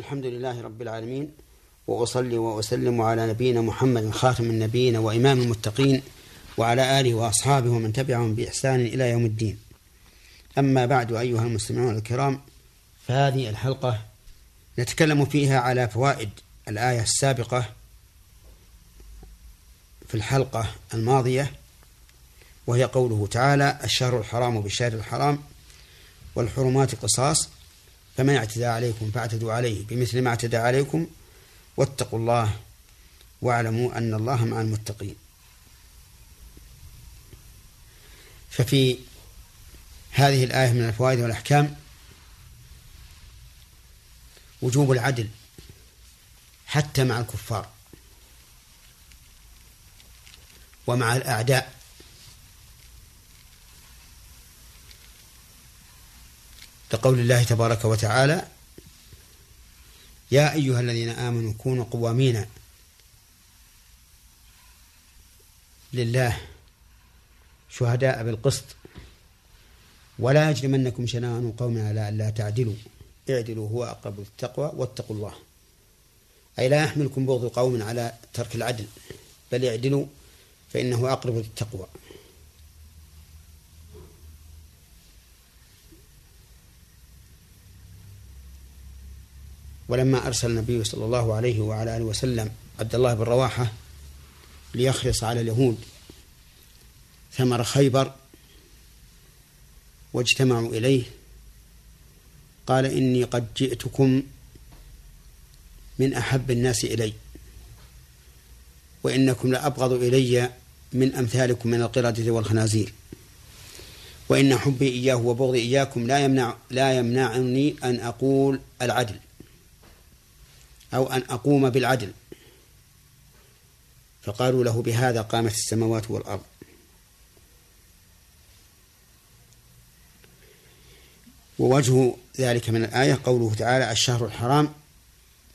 الحمد لله رب العالمين وأصلي وأسلم على نبينا محمد خاتم النبيين وإمام المتقين وعلى آله وأصحابه ومن تبعهم بإحسان إلى يوم الدين. أما بعد أيها المستمعون الكرام فهذه الحلقة نتكلم فيها على فوائد الآية السابقة في الحلقة الماضية وهي قوله تعالى الشهر الحرام بالشهر الحرام والحرمات قصاص. فمن اعتدى عليكم فاعتدوا عليه بمثل ما اعتدى عليكم واتقوا الله واعلموا أن الله مع المتقين. ففي هذه الآية من الفوائد والأحكام وجوب العدل حتى مع الكفار ومع الأعداء. لقول الله تبارك وتعالى يا أيها الذين آمنوا كونوا قوامين لله شهداء بالقسط ولا يجرمنكم شنآن قوم على ألا تعدلوا. اعدلوا هو أقرب للتقوى واتقوا الله. أي لا يحملكم بغض قوم على ترك العدل بل اعدلوا فإنه أقرب للتقوى. ولما أرسل النبي صلى الله عليه وعلى آله وسلم عبد الله بن رواحة ليخلص على اليهود ثمر خيبر واجتمعوا إليه قال إني قد جئتكم من أحب الناس إلي وإنكم لأبغض إلي من أمثالكم من القردة والخنازير وإن حبي إياه وبغضي إياكم لا يمنع لا يمنعني أن أقول العدل. أو أن أقوم بالعدل. فقالوا له بهذا قامت السماوات والأرض. ووجه ذلك من الآية قوله تعالى الشهر الحرام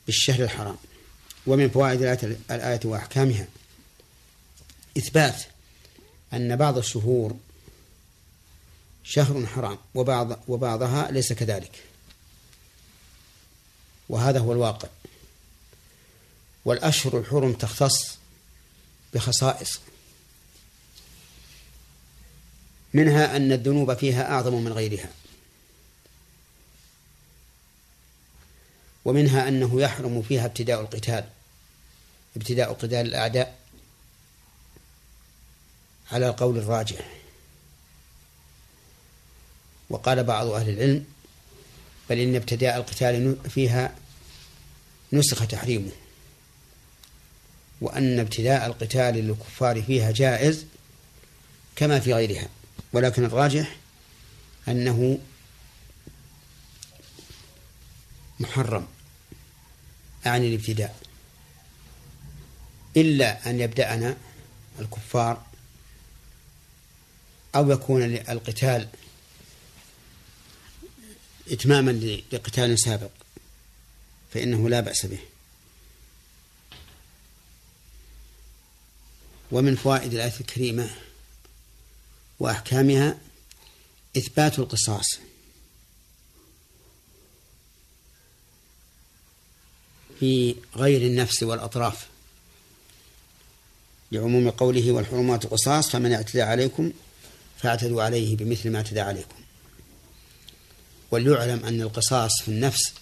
بالشهر الحرام. ومن فوائد الآية وأحكامها إثبات أن بعض الشهور شهر حرام وبعض وبعضها ليس كذلك. وهذا هو الواقع. والأشهر الحرم تختص بخصائص. منها أن الذنوب فيها أعظم من غيرها. ومنها أنه يحرم فيها ابتداء القتال ابتداء قتال الأعداء على القول الراجح. وقال بعض أهل العلم بل إن ابتداء القتال فيها نسخ تحريمه. وأن ابتداء القتال للكفار فيها جائز كما في غيرها. ولكن الراجح أنه محرم عن الابتداء. إلا أن يبدأنا الكفار أو يكون القتال إتماما لقتال سابق فإنه لا بأس به. ومن فوائد الآية الكريمة وأحكامها إثبات القصاص. في غير النفس والأطراف. لعموم قوله والحرمات قصاص فمن اعتدى عليكم فاعتدوا عليه بمثل ما اعتدى عليكم. وليعلم أن القصاص في النفس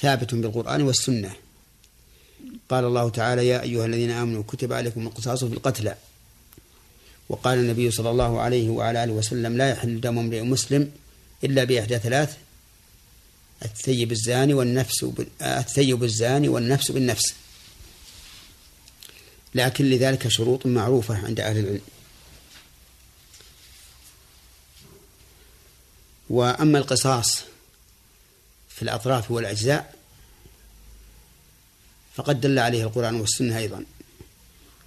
ثابت بالقرآن والسنة. قال الله تعالى يا أيها الذين آمنوا كتب عليكم القصاص في القتلى. وقال النبي صلى الله عليه وعلى آله وسلم لا يحل دم امرئ مسلم إلا بإحدى ثلاث الثيب الزاني والنفس الثيب الزاني والنفس بالنفس. لكن لذلك شروط معروفة عند أهل العلم. وأما القصاص في الأطراف والأجزاء فقد دل عليه القرآن والسنة أيضا.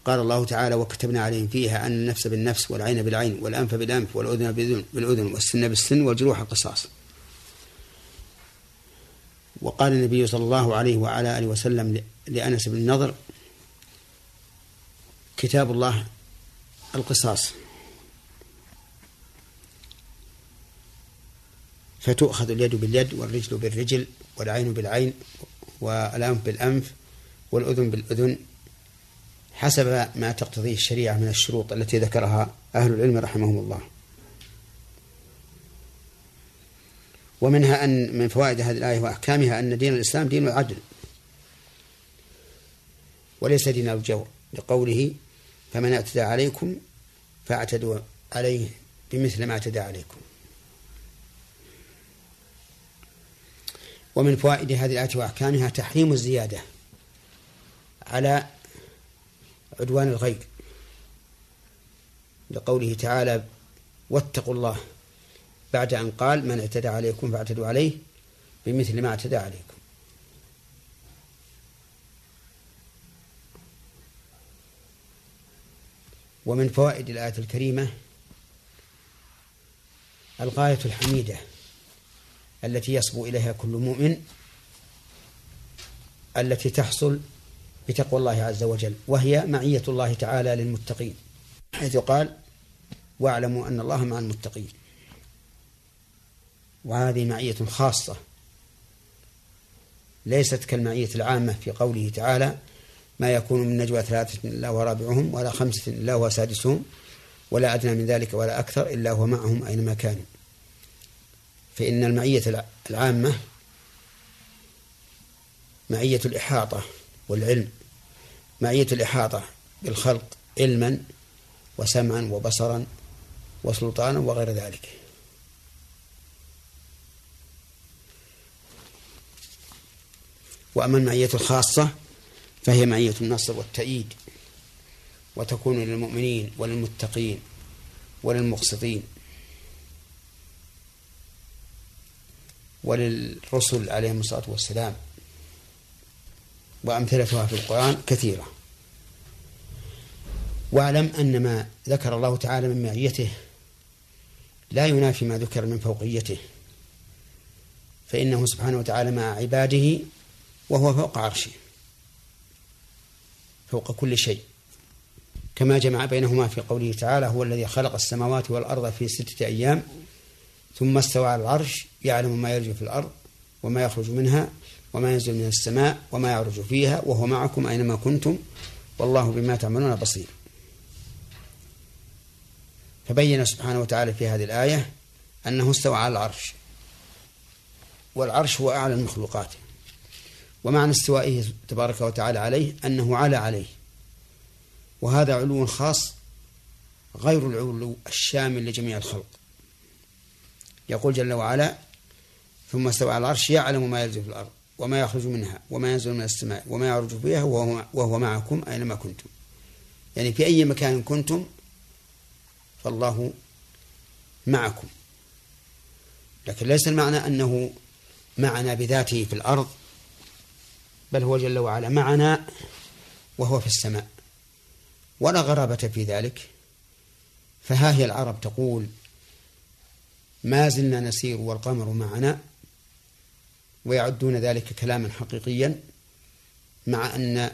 قال الله تعالى وكتبنا عليهم فيها أن النفس بالنفس والعين بالعين والأنف بالأنف والأذن بالأذن والسن بالسن والجروح قصاص وقال النبي صلى الله عليه وعلى آله وسلم لأنس بن النضر كتاب الله القصاص. فتؤخذ اليد باليد والرجل بالرجل والعين بالعين والأنف بالأنف والأذن بالأذن حسب ما تقتضيه الشريعة من الشروط التي ذكرها أهل العلم رحمهم الله. ومنها أن من فوائد هذه الآية وأحكامها أن دين الإسلام دين العدل وليس دين الجور. لقوله فمن اعتدى عليكم فاعتدوا عليه بمثل ما اعتدى عليكم. ومن فوائد هذه الآية وأحكامها تحريم الزيادة. على عدوان الغير لقوله تعالى واتقوا الله بعد أن قال من اعتدى عليكم فاعتدوا عليه بمثل ما اعتدى عليكم. ومن فوائد الآية الكريمة الغاية الحميدة التي يصبو إليها كل مؤمن التي تحصل بتقوى الله عز وجل وهي معية الله تعالى للمتقين حيث قال واعلموا أن الله مع المتقين وهذه معية خاصة ليست كالمعية العامة في قوله تعالى ما يكون من نجوى ثلاثة إلا هو رابعهم ولا خمسة إلا هو سادسهم ولا أدنى من ذلك ولا أكثر إلا هو معهم أينما كانوا فإن المعية العامة معية الإحاطة والعلم. معية الإحاطة بالخلق علما وسمعا وبصرا وسلطانا وغير ذلك. وأما المعية الخاصة فهي معية النصر والتأييد وتكون للمؤمنين وللمتقين وللمقسطين وللرسل عليهم الصلاة والسلام. وأمثلتها في القرآن كثيرة. واعلم أن ما ذكر الله تعالى من معيته لا ينافي ما ذكر من فوقيته فإنه سبحانه وتعالى مع عباده وهو فوق عرشه فوق كل شيء. كما جمع بينهما في قوله تعالى هو الذي خلق السماوات والأرض في ستة أيام ثم استوى على العرش يعلم ما يرجو في الأرض وما يخرج منها وما ينزل من السماء وما يعرج فيها وهو معكم أينما كنتم والله بما تعملون بصير. فبين سبحانه وتعالى في هذه الآية أنه استوى على العرش. والعرش هو أعلى المخلوقات. ومعنى استوائه تبارك وتعالى عليه أنه على عليه. وهذا علو خاص غير العلو الشامل لجميع الخلق. يقول جل وعلا ثم استوى على العرش يعلم ما يلزم في الأرض. وما يخرج منها وما ينزل من السماء وما يعرج فيها وهو, وهو معكم أينما كنتم. يعني في أي مكان كنتم فالله معكم. لكن ليس المعنى أنه معنا بذاته في الأرض بل هو جل وعلا معنا وهو في السماء. ولا غرابة في ذلك. فها هي العرب تقول ما زلنا نسير والقمر معنا. ويعدون ذلك كلاما حقيقيا مع أن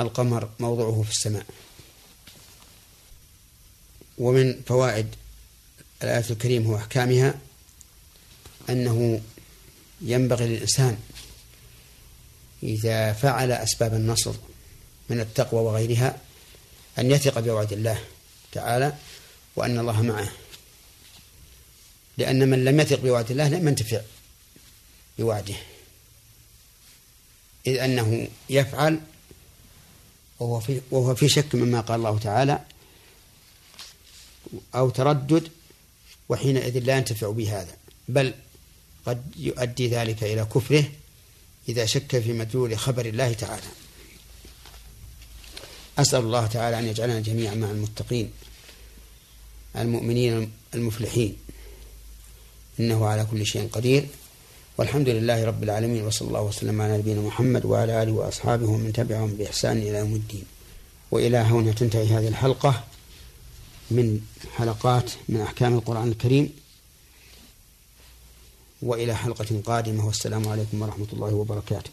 القمر موضعه في السماء. ومن فوائد الآية الكريمة وأحكامها أنه ينبغي للإنسان إذا فعل أسباب النصر من التقوى وغيرها أن يثق بوعد الله تعالى وأن الله معه. لأن من لم يثق بوعد الله لم ينتفع. بوعده إذ أنه يفعل وهو في, وهو في شك مما قال الله تعالى أو تردد وحينئذ لا ينتفع بهذا بل قد يؤدي ذلك إلى كفره إذا شك في مدلول خبر الله تعالى. أسأل الله تعالى أن يجعلنا جميعا مع المتقين المؤمنين المفلحين. إنه على كل شيء قدير. والحمد لله رب العالمين وصلى الله وسلم على نبينا محمد وعلى آله وأصحابه ومن تبعهم بإحسان إلى يوم الدين. وإلى هنا تنتهي هذه الحلقة من حلقات من أحكام القرآن الكريم وإلى حلقة قادمة والسلام عليكم ورحمة الله وبركاته.